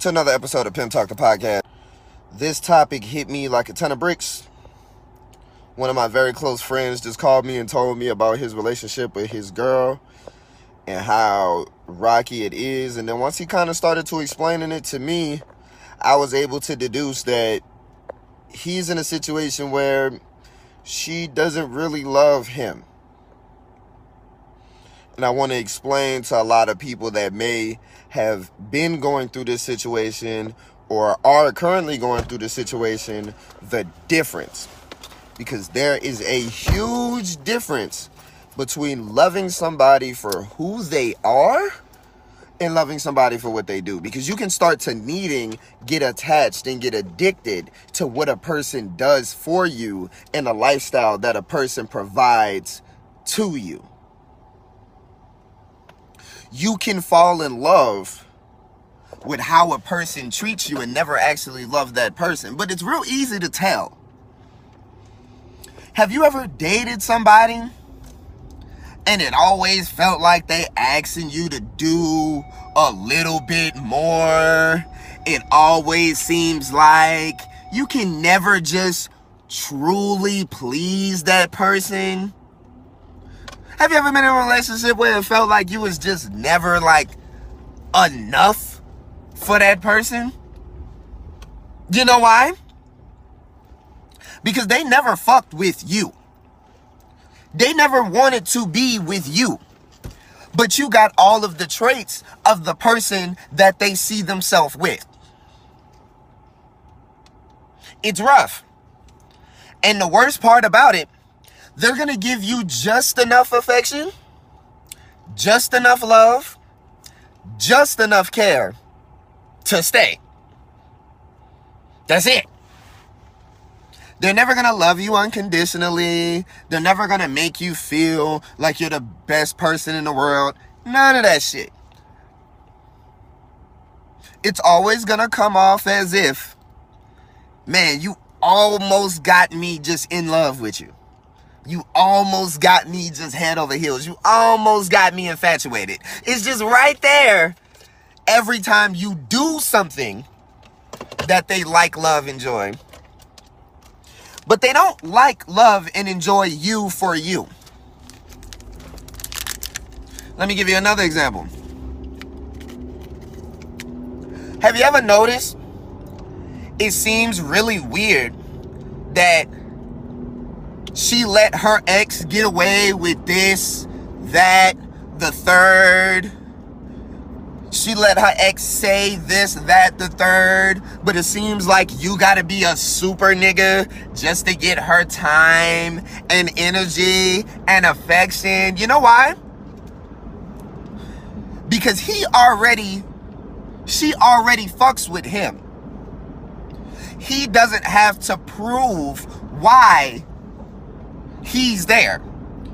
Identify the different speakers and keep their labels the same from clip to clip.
Speaker 1: to another episode of Pimp Talk the podcast. This topic hit me like a ton of bricks. One of my very close friends just called me and told me about his relationship with his girl and how rocky it is. And then once he kind of started to explaining it to me, I was able to deduce that he's in a situation where she doesn't really love him. And I want to explain to a lot of people that may have been going through this situation or are currently going through the situation the difference. Because there is a huge difference between loving somebody for who they are and loving somebody for what they do because you can start to needing get attached and get addicted to what a person does for you and the lifestyle that a person provides to you you can fall in love with how a person treats you and never actually love that person. But it's real easy to tell. Have you ever dated somebody and it always felt like they asking you to do a little bit more? It always seems like you can never just truly please that person. Have you ever been in a relationship where it felt like you was just never like enough for that person? You know why? Because they never fucked with you. They never wanted to be with you. But you got all of the traits of the person that they see themselves with. It's rough. And the worst part about it they're going to give you just enough affection, just enough love, just enough care to stay. That's it. They're never gonna love you unconditionally. They're never gonna make you feel like you're the best person in the world. None of that shit. It's always gonna come off as if, man, you almost got me just in love with you. You almost got me just head over heels. You almost got me infatuated. It's just right there every time you do something that they like, love, enjoy. But they don't like, love, and enjoy you for you. Let me give you another example. Have you ever noticed it seems really weird that she let her ex get away with this, that, the third. She let her ex say this, that, the third. But it seems like you gotta be a super nigga just to get her time and energy and affection. You know why? Because he already, she already fucks with him. He doesn't have to prove why he's there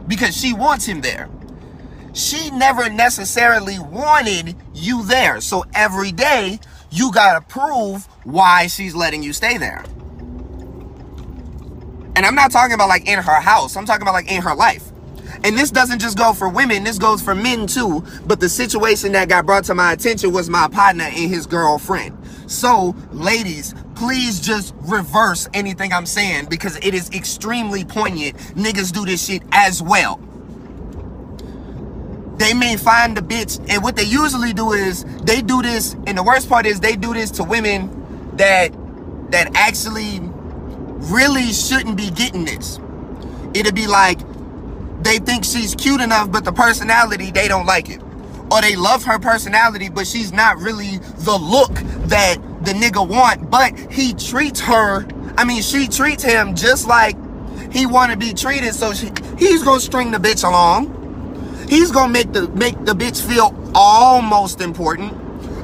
Speaker 1: because she wants him there. She never necessarily wanted you there. So every day, you gotta prove why she's letting you stay there. And I'm not talking about like in her house, I'm talking about like in her life. And this doesn't just go for women, this goes for men too. But the situation that got brought to my attention was my partner and his girlfriend. So, ladies, please just reverse anything I'm saying because it is extremely poignant. Niggas do this shit as well. They may find the bitch, and what they usually do is they do this, and the worst part is they do this to women that that actually really shouldn't be getting this. It'd be like they think she's cute enough, but the personality, they don't like it. Or they love her personality, but she's not really the look that the nigga want. But he treats her, I mean, she treats him just like he want to be treated. So she, he's gonna string the bitch along. He's gonna make the make the bitch feel almost important,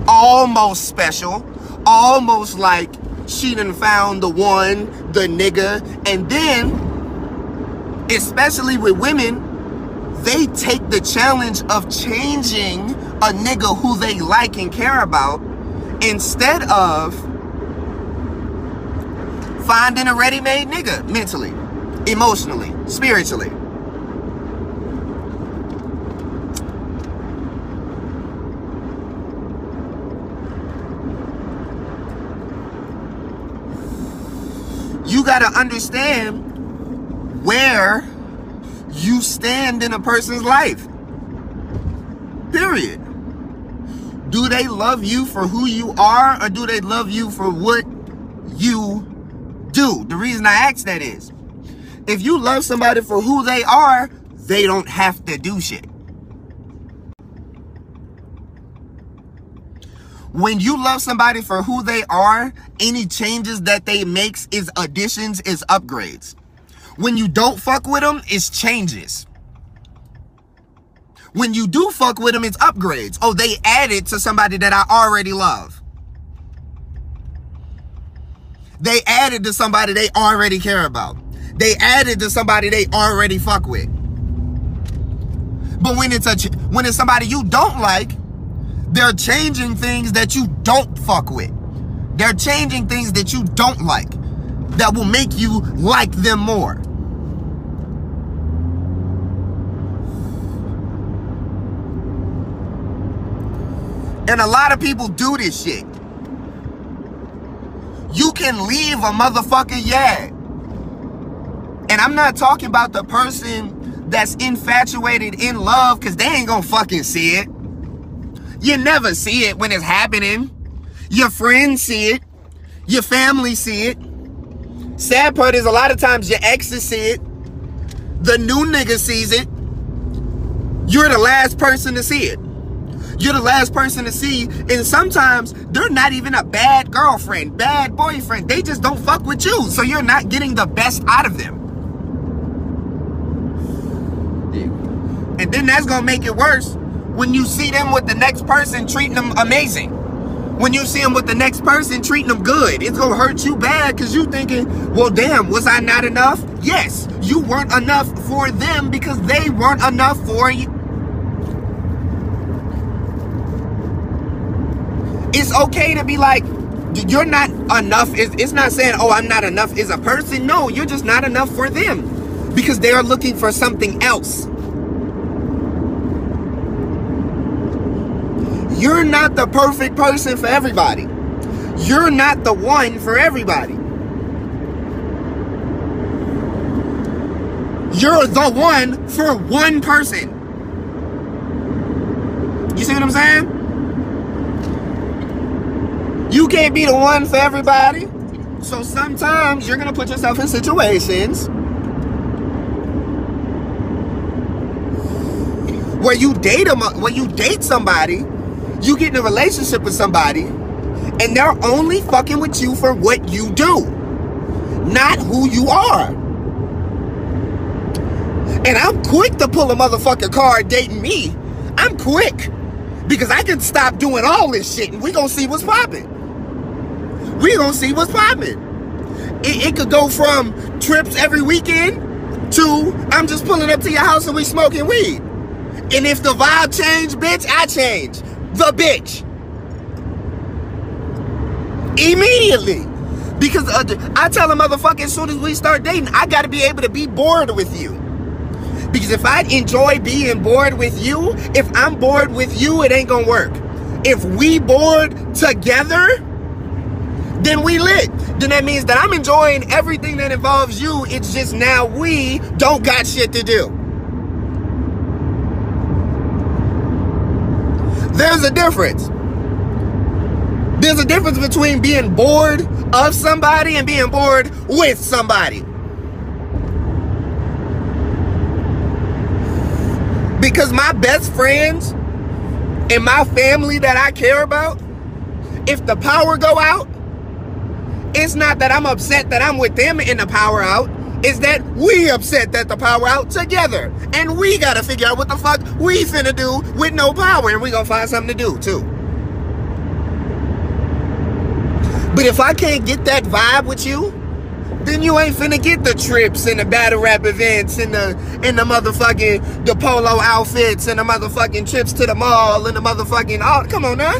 Speaker 1: almost special, almost like she done found the one, the nigga, and then especially with women, they take the challenge of changing a nigga who they like and care about instead of finding a ready-made nigga mentally, emotionally, spiritually. You got to understand where you stand in a person's life. Period. Do they love you for who you are or do they love you for what you do? The reason I ask that is if you love somebody for who they are, they don't have to do shit. When you love somebody for who they are, any changes that they makes is additions, is upgrades. When you don't fuck with them, it's changes. When you do fuck with them, it's upgrades. Oh, they added to somebody that I already love. They added to somebody they already care about. They added to somebody they already fuck with. But when it's a when it's somebody you don't like, they're changing things that you don't fuck with. They're changing things that you don't like that will make you like them more. And a lot of people do this shit. You can leave a motherfucker, yeah. And I'm not talking about the person that's infatuated in love because they ain't gonna fucking see it. You never see it when it's happening. Your friends see it. Your family see it. Sad part is a lot of times your exes see it. The new nigga sees it. You're the last person to see it. You're the last person to see, and sometimes they're not even a bad girlfriend, bad boyfriend. They just don't fuck with you, so you're not getting the best out of them. And then that's gonna make it worse when you see them with the next person treating them amazing. When you see them with the next person treating them good, it's gonna hurt you bad because you're thinking, well, damn, was I not enough? Yes, you weren't enough for them because they weren't enough for you. It's okay to be like, you're not enough. It's, not saying, oh, I'm not enough as a person. No, you're just not enough for them because they are looking for something else. You're not the perfect person for everybody. You're not the one for everybody. You're the one for one person. You see what I'm saying? You can't be the one for everybody. So sometimes you're gonna put yourself in situations where you date them, where you date somebody, you get in a relationship with somebody, and they're only fucking with you for what you do, not who you are. And I'm quick to pull a motherfucking card dating me. I'm quick. Because I can stop doing all this shit and we gonna see what's popping we gonna see what's popping. It, it could go from trips every weekend to I'm just pulling up to your house and we smoking weed. And if the vibe change, bitch, I change. The bitch. Immediately. Because uh, I tell a motherfucker as soon as we start dating, I gotta be able to be bored with you. Because if I enjoy being bored with you, if I'm bored with you, it ain't gonna work. If we bored together, then we lit. Then that means that I'm enjoying everything that involves you. It's just now we don't got shit to do. There's a difference. There's a difference between being bored of somebody and being bored with somebody. Because my best friends and my family that I care about, if the power go out, it's not that I'm upset that I'm with them in the power out. It's that we upset that the power out together. And we gotta figure out what the fuck we finna do with no power. And we gonna find something to do too. But if I can't get that vibe with you, then you ain't finna get the trips and the battle rap events and the and the motherfucking the polo outfits and the motherfucking trips to the mall and the motherfucking oh come on now.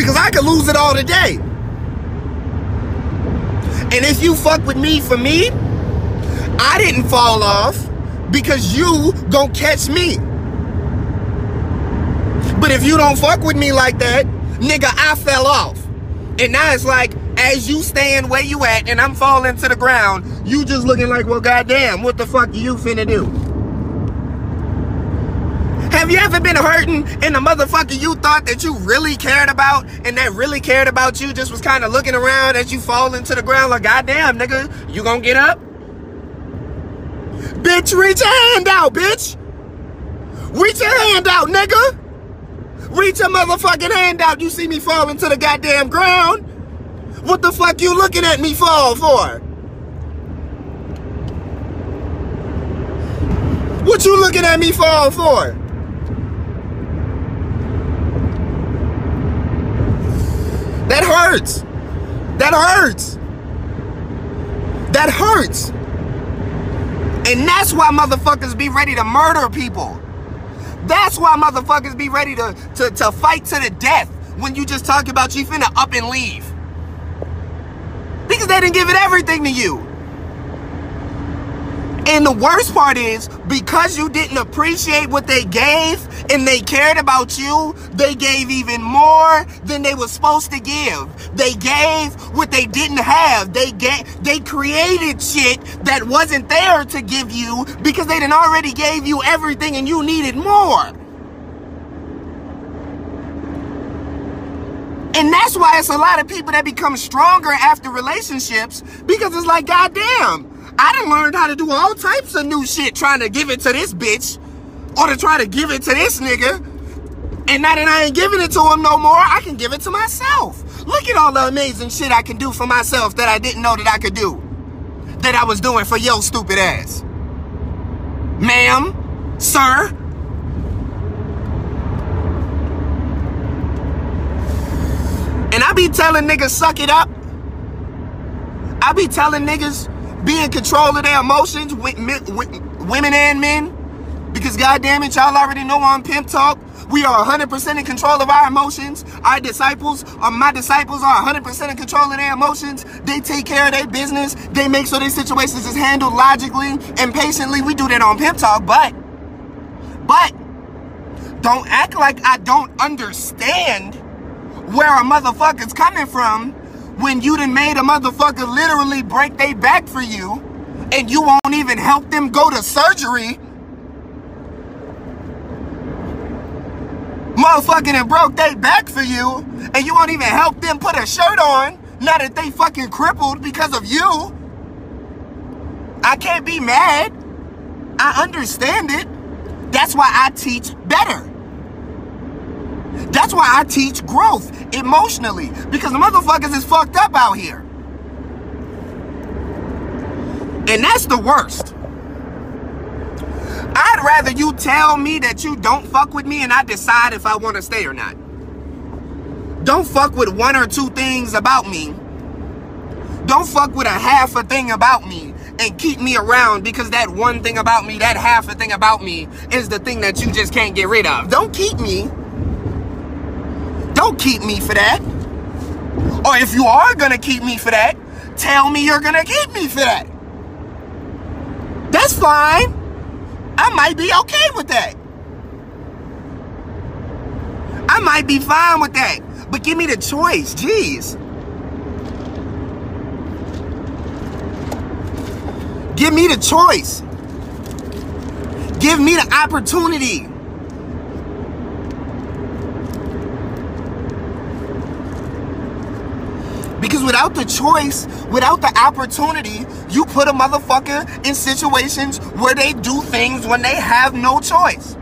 Speaker 1: Because I could lose it all today. And if you fuck with me for me, I didn't fall off because you gon' catch me. But if you don't fuck with me like that, nigga, I fell off. And now it's like, as you stand where you at and I'm falling to the ground, you just looking like, well, goddamn, what the fuck are you finna do? Have you ever been hurting and the motherfucker you thought that you really cared about and that really cared about you just was kind of looking around as you fall into the ground like, goddamn, nigga, you gonna get up? Bitch, reach your hand out, bitch. Reach your hand out, nigga. Reach your motherfucking hand out. You see me falling to the goddamn ground. What the fuck you looking at me fall for? What you looking at me fall for? That hurts. That hurts. That hurts. And that's why motherfuckers be ready to murder people. That's why motherfuckers be ready to, to, to fight to the death when you just talk about you finna up and leave. Because they didn't give it everything to you. And the worst part is, because you didn't appreciate what they gave and they cared about you, they gave even more than they were supposed to give. They gave what they didn't have. They get they created shit that wasn't there to give you because they didn't already gave you everything and you needed more. And that's why it's a lot of people that become stronger after relationships because it's like, goddamn, I done learned how to do all types of new shit trying to give it to this bitch or to try to give it to this nigga. And now that I ain't giving it to him no more, I can give it to myself. Look at all the amazing shit I can do for myself that I didn't know that I could do. That I was doing for your stupid ass. Ma'am, sir. And I be telling niggas, suck it up. I be telling niggas, be in control of their emotions, with women and men. Because goddamn it, y'all already know on Pimp Talk, we are 100% in control of our emotions. Our disciples, or uh, my disciples, are 100% in control of their emotions. They take care of their business. They make sure their situations is handled logically and patiently. We do that on Pimp Talk, but, but, don't act like I don't understand where a motherfucker's coming from when you done made a motherfucker literally break their back for you and you won't even help them go to surgery. Motherfucking and broke their back for you and you won't even help them put a shirt on now that they fucking crippled because of you. I can't be mad. I understand it. That's why I teach better. That's why I teach growth emotionally because the motherfuckers is fucked up out here. And that's the worst. I'd rather you tell me that you don't fuck with me and I decide if I want to stay or not. Don't fuck with one or two things about me. Don't fuck with a half a thing about me and keep me around because that one thing about me, that half a thing about me, is the thing that you just can't get rid of. Don't keep me don't keep me for that. Or if you are gonna keep me for that, tell me you're gonna keep me for that. That's fine. I might be okay with that. I might be fine with that. But give me the choice, jeez. Give me the choice. Give me the opportunity. Because without the choice, without the opportunity, you put a motherfucker in situations where they do things when they have no choice.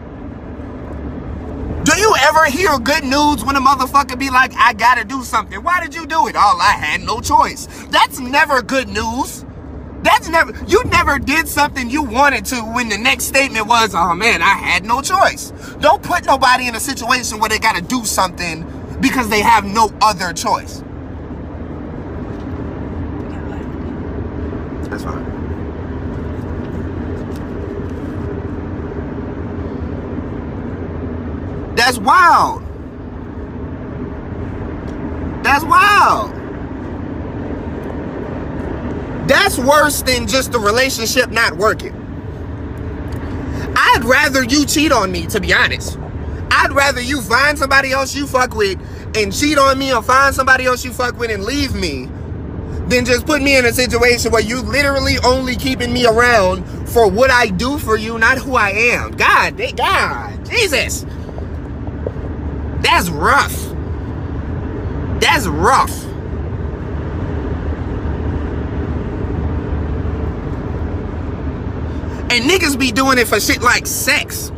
Speaker 1: Do you ever hear good news when a motherfucker be like, I gotta do something? Why did you do it? Oh, I had no choice. That's never good news. That's never, you never did something you wanted to when the next statement was, oh man, I had no choice. Don't put nobody in a situation where they gotta do something because they have no other choice. That's fine. That's wild. That's wild. That's worse than just the relationship not working. I'd rather you cheat on me, to be honest. I'd rather you find somebody else you fuck with and cheat on me or find somebody else you fuck with and leave me than just put me in a situation where you literally only keeping me around for what I do for you, not who I am. God, they, God, Jesus. That's rough. That's rough. And niggas be doing it for shit like sex.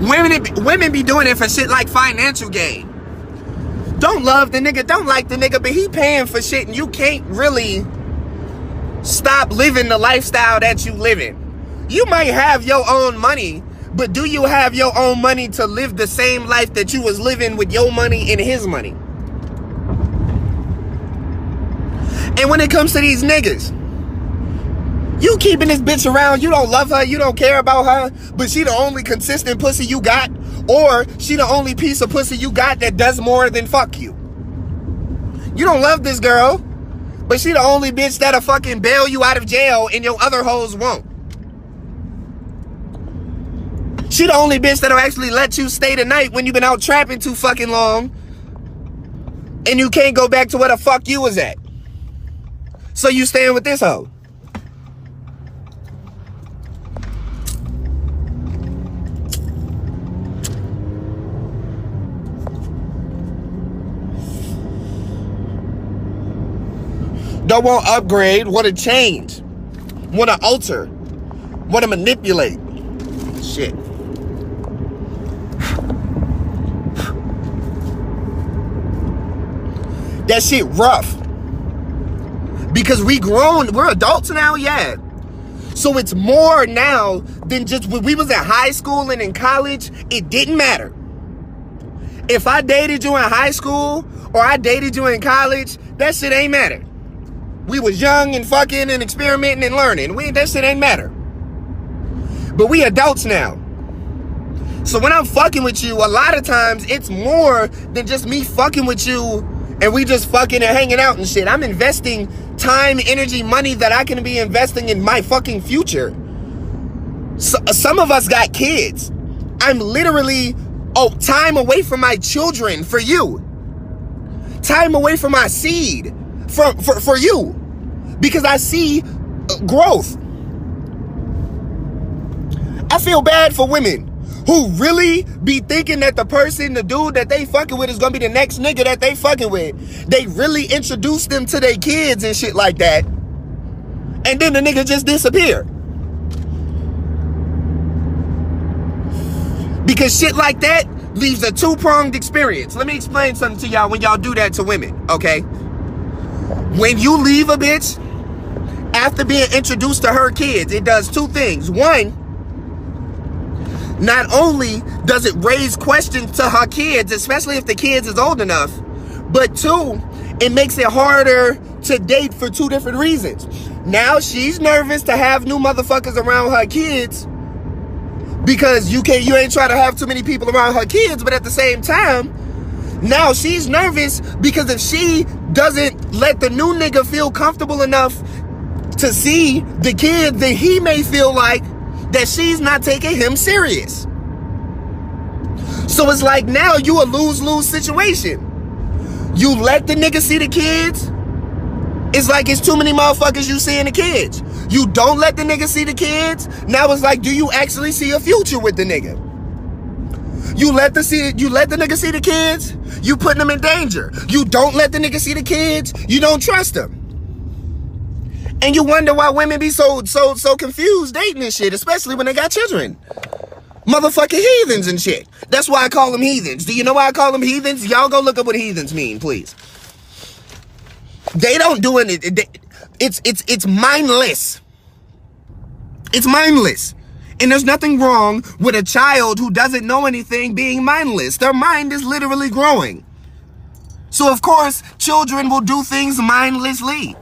Speaker 1: Women, women be doing it for shit like financial gain. Don't love the nigga, don't like the nigga, but he paying for shit and you can't really stop living the lifestyle that you living. You might have your own money, but do you have your own money to live the same life that you was living with your money and his money? And when it comes to these niggas, you keeping this bitch around, you don't love her, you don't care about her, but she the only consistent pussy you got, or she the only piece of pussy you got that does more than fuck you. You don't love this girl, but she the only bitch that'll fucking bail you out of jail and your other hoes won't. She the only bitch that'll actually let you stay the night when you've been out trapping too fucking long and you can't go back to where the fuck you was at. So you staying with this hoe. Don't want upgrade, want to change, want to alter, want to manipulate. Shit. That shit rough. Because we grown, we're adults now, yeah. So it's more now than just when we was at high school and in college, it didn't matter. If I dated you in high school or I dated you in college, that shit ain't matter. We was young and fucking and experimenting and learning. We that shit ain't matter. But we adults now. So when I'm fucking with you, a lot of times it's more than just me fucking with you and we just fucking and hanging out and shit. I'm investing time, energy, money that I can be investing in my fucking future. So, some of us got kids. I'm literally oh time away from my children for you. Time away from my seed for for, for you. Because I see uh, growth. I feel bad for women who really be thinking that the person, the dude that they fucking with is gonna be the next nigga that they fucking with. They really introduce them to their kids and shit like that. And then the nigga just disappear. Because shit like that leaves a two-pronged experience. Let me explain something to y'all when y'all do that to women, okay? When you leave a bitch after being introduced to her kids, it does two things. One, not only does it raise questions to her kids, especially if the kids is old enough, but two, it makes it harder to date for two different reasons. Now she's nervous to have new motherfuckers around her kids because you can't you ain't trying to have too many people around her kids, but at the same time, now she's nervous because if she doesn't let the new nigga feel comfortable enough to see the kids, then he may feel like that she's not taking him serious. So it's like now you a lose-lose situation. You let the nigga see the kids. It's like it's too many motherfuckers you see in the kids. You don't let the nigga see the kids. Now it's like, do you actually see a future with the nigga? You let the see you let the nigga see the kids, you putting them in danger. You don't let the nigga see the kids, you don't trust them. And you wonder why women be so so so confused dating this shit, especially when they got children. Motherfucking heathens and shit. That's why I call them heathens. Do you know why I call them heathens? Y'all go look up what heathens mean, please. They don't do it. It's it's it's mindless. It's mindless. And there's nothing wrong with a child who doesn't know anything being mindless. Their mind is literally growing. So of course, children will do things mindlessly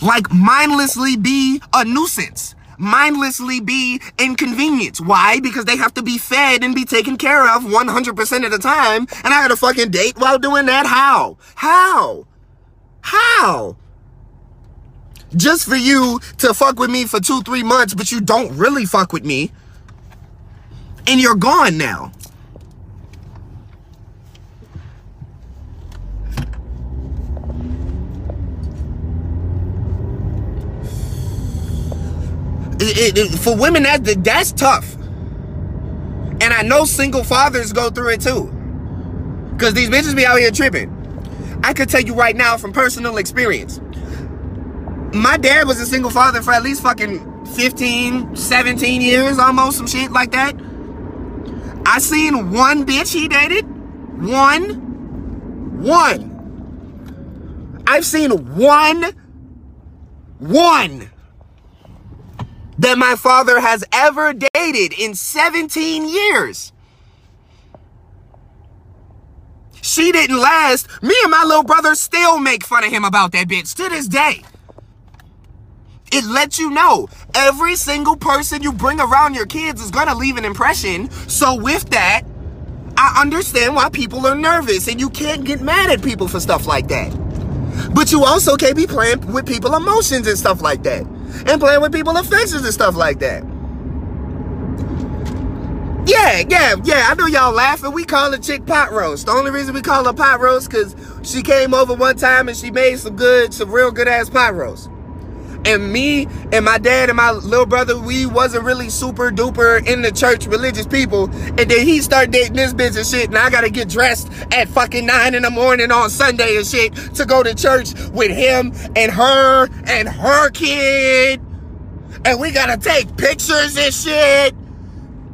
Speaker 1: like mindlessly be a nuisance mindlessly be inconvenience. Why? Because they have to be fed and be taken care of 100% of the time. And I had a fucking date while doing that. How? How? How? just for you to fuck with me for two, three months, but you don't really fuck with me. And you're gone now. It, it, it, for women, that, that's tough. And I know single fathers go through it too. Because these bitches be out here tripping. I could tell you right now from personal experience. My dad was a single father for at least fucking 15, 17 years, almost some shit like that. I seen one bitch he dated. One. One. I've seen one. One that my father has ever dated in 17 years. She didn't last. Me and my little brother still make fun of him about that bitch to this day. It lets you know every single person you bring around your kids is gonna leave an impression. So with that, I understand why people are nervous and you can't get mad at people for stuff like that. But you also can't be playing with people's emotions and stuff like that. And playing with people's affections and stuff like that. Yeah, yeah, yeah. I know y'all laughing. We call a chick pot roast. The only reason we call her pot roast because she came over one time and she made some good, some real good ass pot roast. And me and my dad and my little brother, we wasn't really super duper in the church religious people. And then he started dating this bitch and shit. And I gotta get dressed at fucking nine in the morning on Sunday and shit to go to church with him and her and her kid. And we gotta take pictures and shit.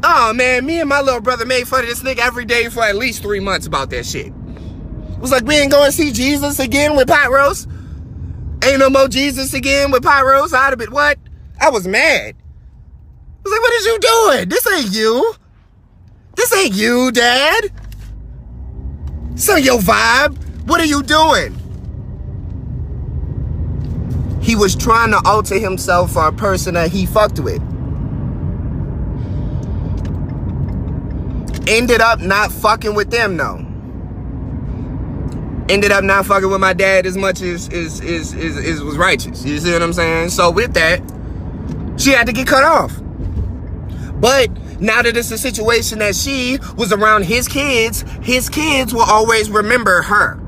Speaker 1: Oh man, me and my little brother made fun of this nigga every day for at least three months about that shit. It was like we ain't going to see Jesus again with pot roast. Ain't no more Jesus again with pot roast. I'd have been, what? I was mad. I was like, what is you doing? This ain't you. This ain't you, Dad. So your vibe. What are you doing? He was trying to alter himself for a person that he fucked with. Ended up not fucking with them, though ended up not fucking with my dad as much as is is is, was righteous. You see what I'm saying? So with that, she had to get cut off. But now that it's a situation that she was around his kids, his kids will always remember her.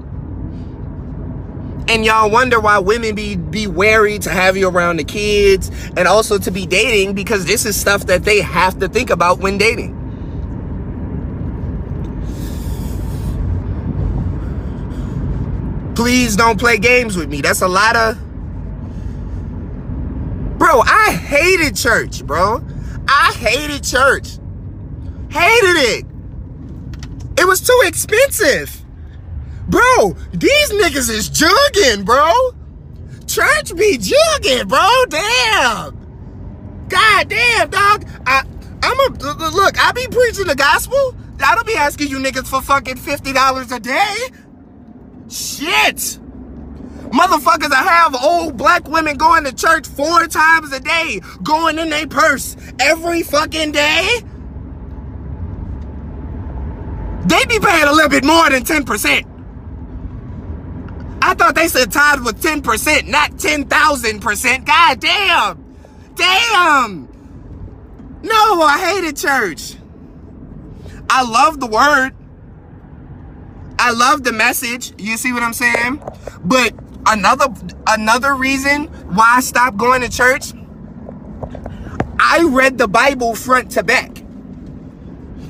Speaker 1: And y'all wonder why women be be wary to have you around the kids and also to be dating because this is stuff that they have to think about when dating. Please don't play games with me. That's a lot of. Bro, I hated church, bro. I hated church. Hated it. It was too expensive. Bro, these niggas is jugging, bro. Church be jugging, bro. Damn. God damn, dog. I, I'm a look. I be preaching the gospel. I don't be asking you niggas for fucking fifty dollars a day. Shit! Motherfuckers, I have old black women going to church four times a day, going in their purse every fucking day. They be paying a little bit more than 10%. I thought they said tithe was 10%, not 10,000%. God damn. Damn. No, I hated church. I love the word. I love the message. You see what I'm saying? But another another reason why I stopped going to church, I read the Bible front to back.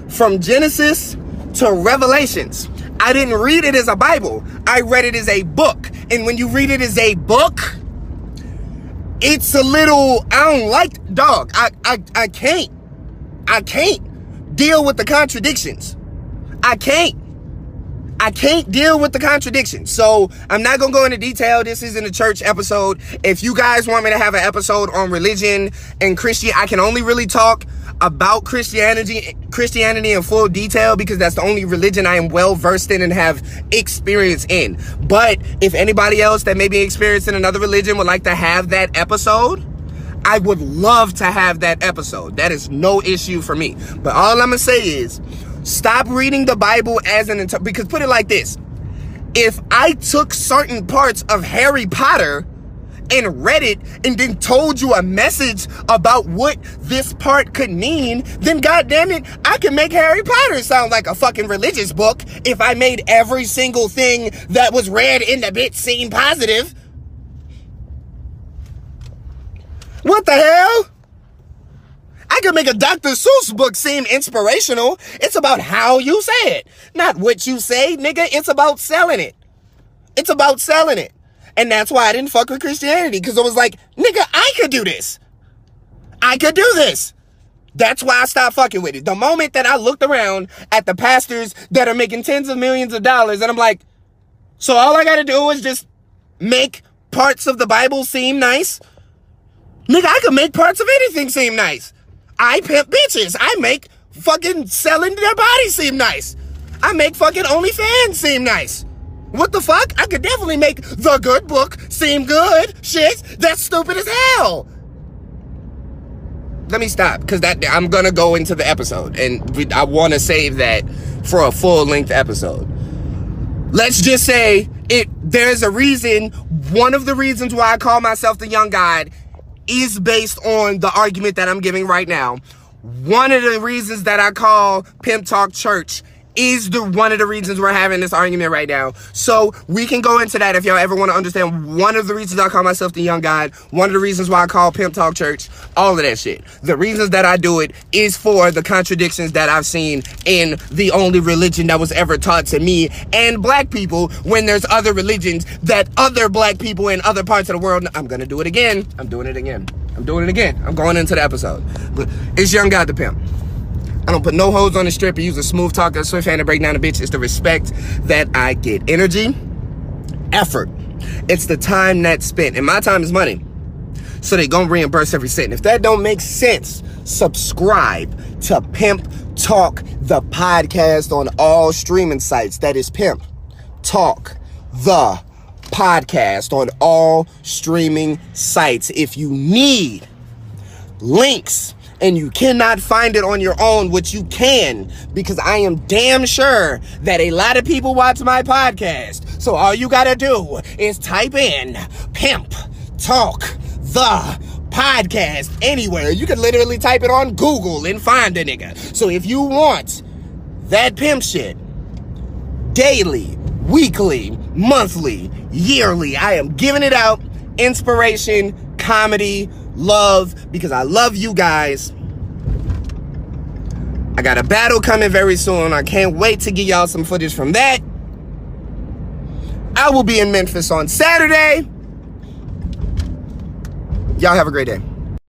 Speaker 1: From Genesis to Revelations. I didn't read it as a Bible. I read it as a book. And when you read it as a book, it's a little I don't like dog. I I I can't. I can't deal with the contradictions. I can't. I can't deal with the contradiction. So I'm not gonna go into detail. This isn't a church episode. If you guys want me to have an episode on religion and Christian, I can only really talk about Christianity, Christianity in full detail because that's the only religion I am well versed in and have experience in. But if anybody else that may be experienced in another religion would like to have that episode, I would love to have that episode. That is no issue for me. But all I'm gonna say is Stop reading the Bible as an inter- because put it like this. If I took certain parts of Harry Potter and read it and then told you a message about what this part could mean, then goddamn it, I can make Harry Potter sound like a fucking religious book if I made every single thing that was read in the bit seem positive. What the hell? I could make a Dr. Seuss book seem inspirational. It's about how you say it, not what you say, nigga. It's about selling it. It's about selling it. And that's why I didn't fuck with Christianity because I was like, nigga, I could do this. I could do this. That's why I stopped fucking with it. The moment that I looked around at the pastors that are making tens of millions of dollars, and I'm like, so all I gotta do is just make parts of the Bible seem nice? Nigga, I could make parts of anything seem nice. I pimp bitches. I make fucking selling their bodies seem nice. I make fucking OnlyFans seem nice. What the fuck? I could definitely make the good book seem good. Shit, that's stupid as hell. Let me stop because that I'm gonna go into the episode, and we, I want to save that for a full length episode. Let's just say it. There's a reason. One of the reasons why I call myself the young god is based on the argument that I'm giving right now. One of the reasons that I call Pimp Talk Church is the one of the reasons we're having this argument right now. So we can go into that if y'all ever want to understand one of the reasons I call myself the young god, one of the reasons why I call Pimp Talk Church, all of that shit. The reasons that I do it is for the contradictions that I've seen in the only religion that was ever taught to me and black people when there's other religions that other black people in other parts of the world. I'm gonna do it again. I'm doing it again. I'm doing it again. I'm going into the episode. It's Young God the Pimp. I don't put no hoes on the strip and use a smooth talker, swift hand to break down a bitch. It's the respect that I get. Energy, effort. It's the time that's spent. And my time is money. So they gonna reimburse every cent. If that don't make sense, subscribe to Pimp Talk, the podcast on all streaming sites. That is Pimp Talk, the podcast on all streaming sites. If you need links and you cannot find it on your own, which you can, because I am damn sure that a lot of people watch my podcast. So all you gotta do is type in pimp talk the podcast anywhere. You can literally type it on Google and find a nigga. So if you want that pimp shit daily, weekly, monthly, yearly, I am giving it out. Inspiration, comedy, love because I love you guys. I got a battle coming very soon. I can't wait to get y'all some footage from that. I will be in Memphis on Saturday. Y'all have a great day.